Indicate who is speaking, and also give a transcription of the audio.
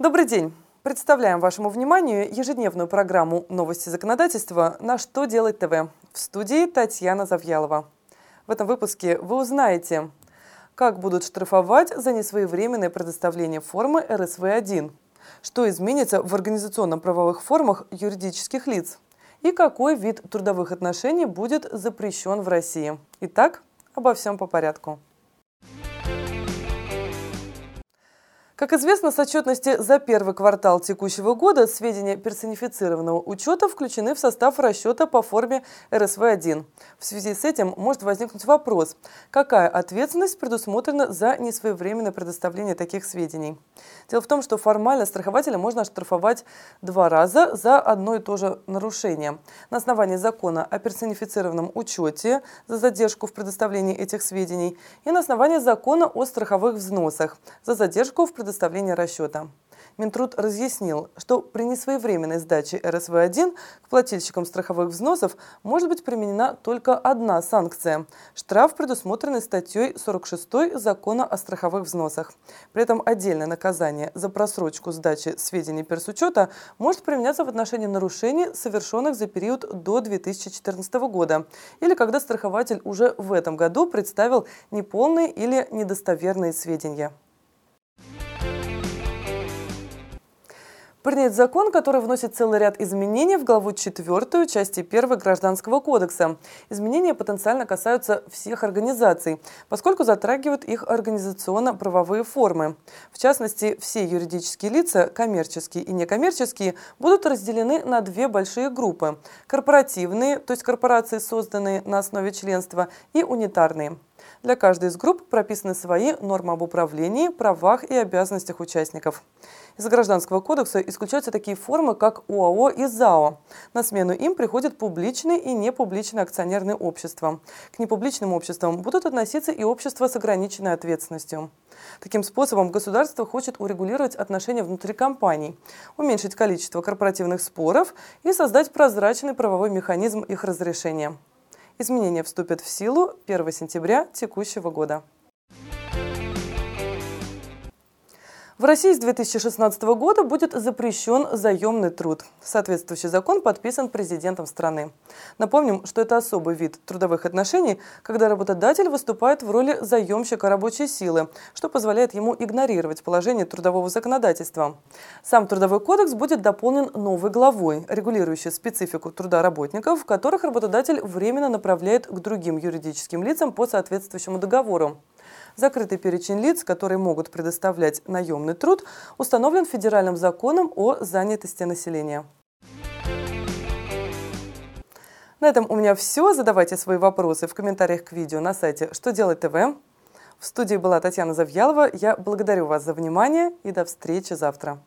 Speaker 1: Добрый день! Представляем вашему вниманию ежедневную программу «Новости законодательства» на «Что делать ТВ» в студии Татьяна Завьялова. В этом выпуске вы узнаете, как будут штрафовать за несвоевременное предоставление формы РСВ-1, что изменится в организационно-правовых формах юридических лиц и какой вид трудовых отношений будет запрещен в России. Итак, обо всем по порядку. Как известно, с отчетности за первый квартал текущего года сведения персонифицированного учета включены в состав расчета по форме РСВ-1. В связи с этим может возникнуть вопрос, какая ответственность предусмотрена за несвоевременное предоставление таких сведений. Дело в том, что формально страхователя можно оштрафовать два раза за одно и то же нарушение. На основании закона о персонифицированном учете за задержку в предоставлении этих сведений и на основании закона о страховых взносах за задержку в предоставлении предоставления расчета. Минтруд разъяснил, что при несвоевременной сдаче РСВ-1 к плательщикам страховых взносов может быть применена только одна санкция – штраф, предусмотренный статьей 46 Закона о страховых взносах. При этом отдельное наказание за просрочку сдачи сведений персучета может применяться в отношении нарушений, совершенных за период до 2014 года, или когда страхователь уже в этом году представил неполные или недостоверные сведения. Принят закон, который вносит целый ряд изменений в главу 4 части 1 Гражданского кодекса. Изменения потенциально касаются всех организаций, поскольку затрагивают их организационно-правовые формы. В частности, все юридические лица, коммерческие и некоммерческие, будут разделены на две большие группы – корпоративные, то есть корпорации, созданные на основе членства, и унитарные. Для каждой из групп прописаны свои нормы об управлении, правах и обязанностях участников. Из Гражданского кодекса исключаются такие формы, как ОАО и ЗАО. На смену им приходят публичные и непубличные акционерные общества. К непубличным обществам будут относиться и общества с ограниченной ответственностью. Таким способом государство хочет урегулировать отношения внутри компаний, уменьшить количество корпоративных споров и создать прозрачный правовой механизм их разрешения. Изменения вступят в силу 1 сентября текущего года. В России с 2016 года будет запрещен заемный труд. Соответствующий закон подписан президентом страны. Напомним, что это особый вид трудовых отношений, когда работодатель выступает в роли заемщика рабочей силы, что позволяет ему игнорировать положение трудового законодательства. Сам Трудовой кодекс будет дополнен новой главой, регулирующей специфику труда работников, которых работодатель временно направляет к другим юридическим лицам по соответствующему договору. Закрытый перечень лиц, которые могут предоставлять наемный труд, установлен федеральным законом о занятости населения. На этом у меня все. Задавайте свои вопросы в комментариях к видео на сайте «Что делать ТВ». В студии была Татьяна Завьялова. Я благодарю вас за внимание и до встречи завтра.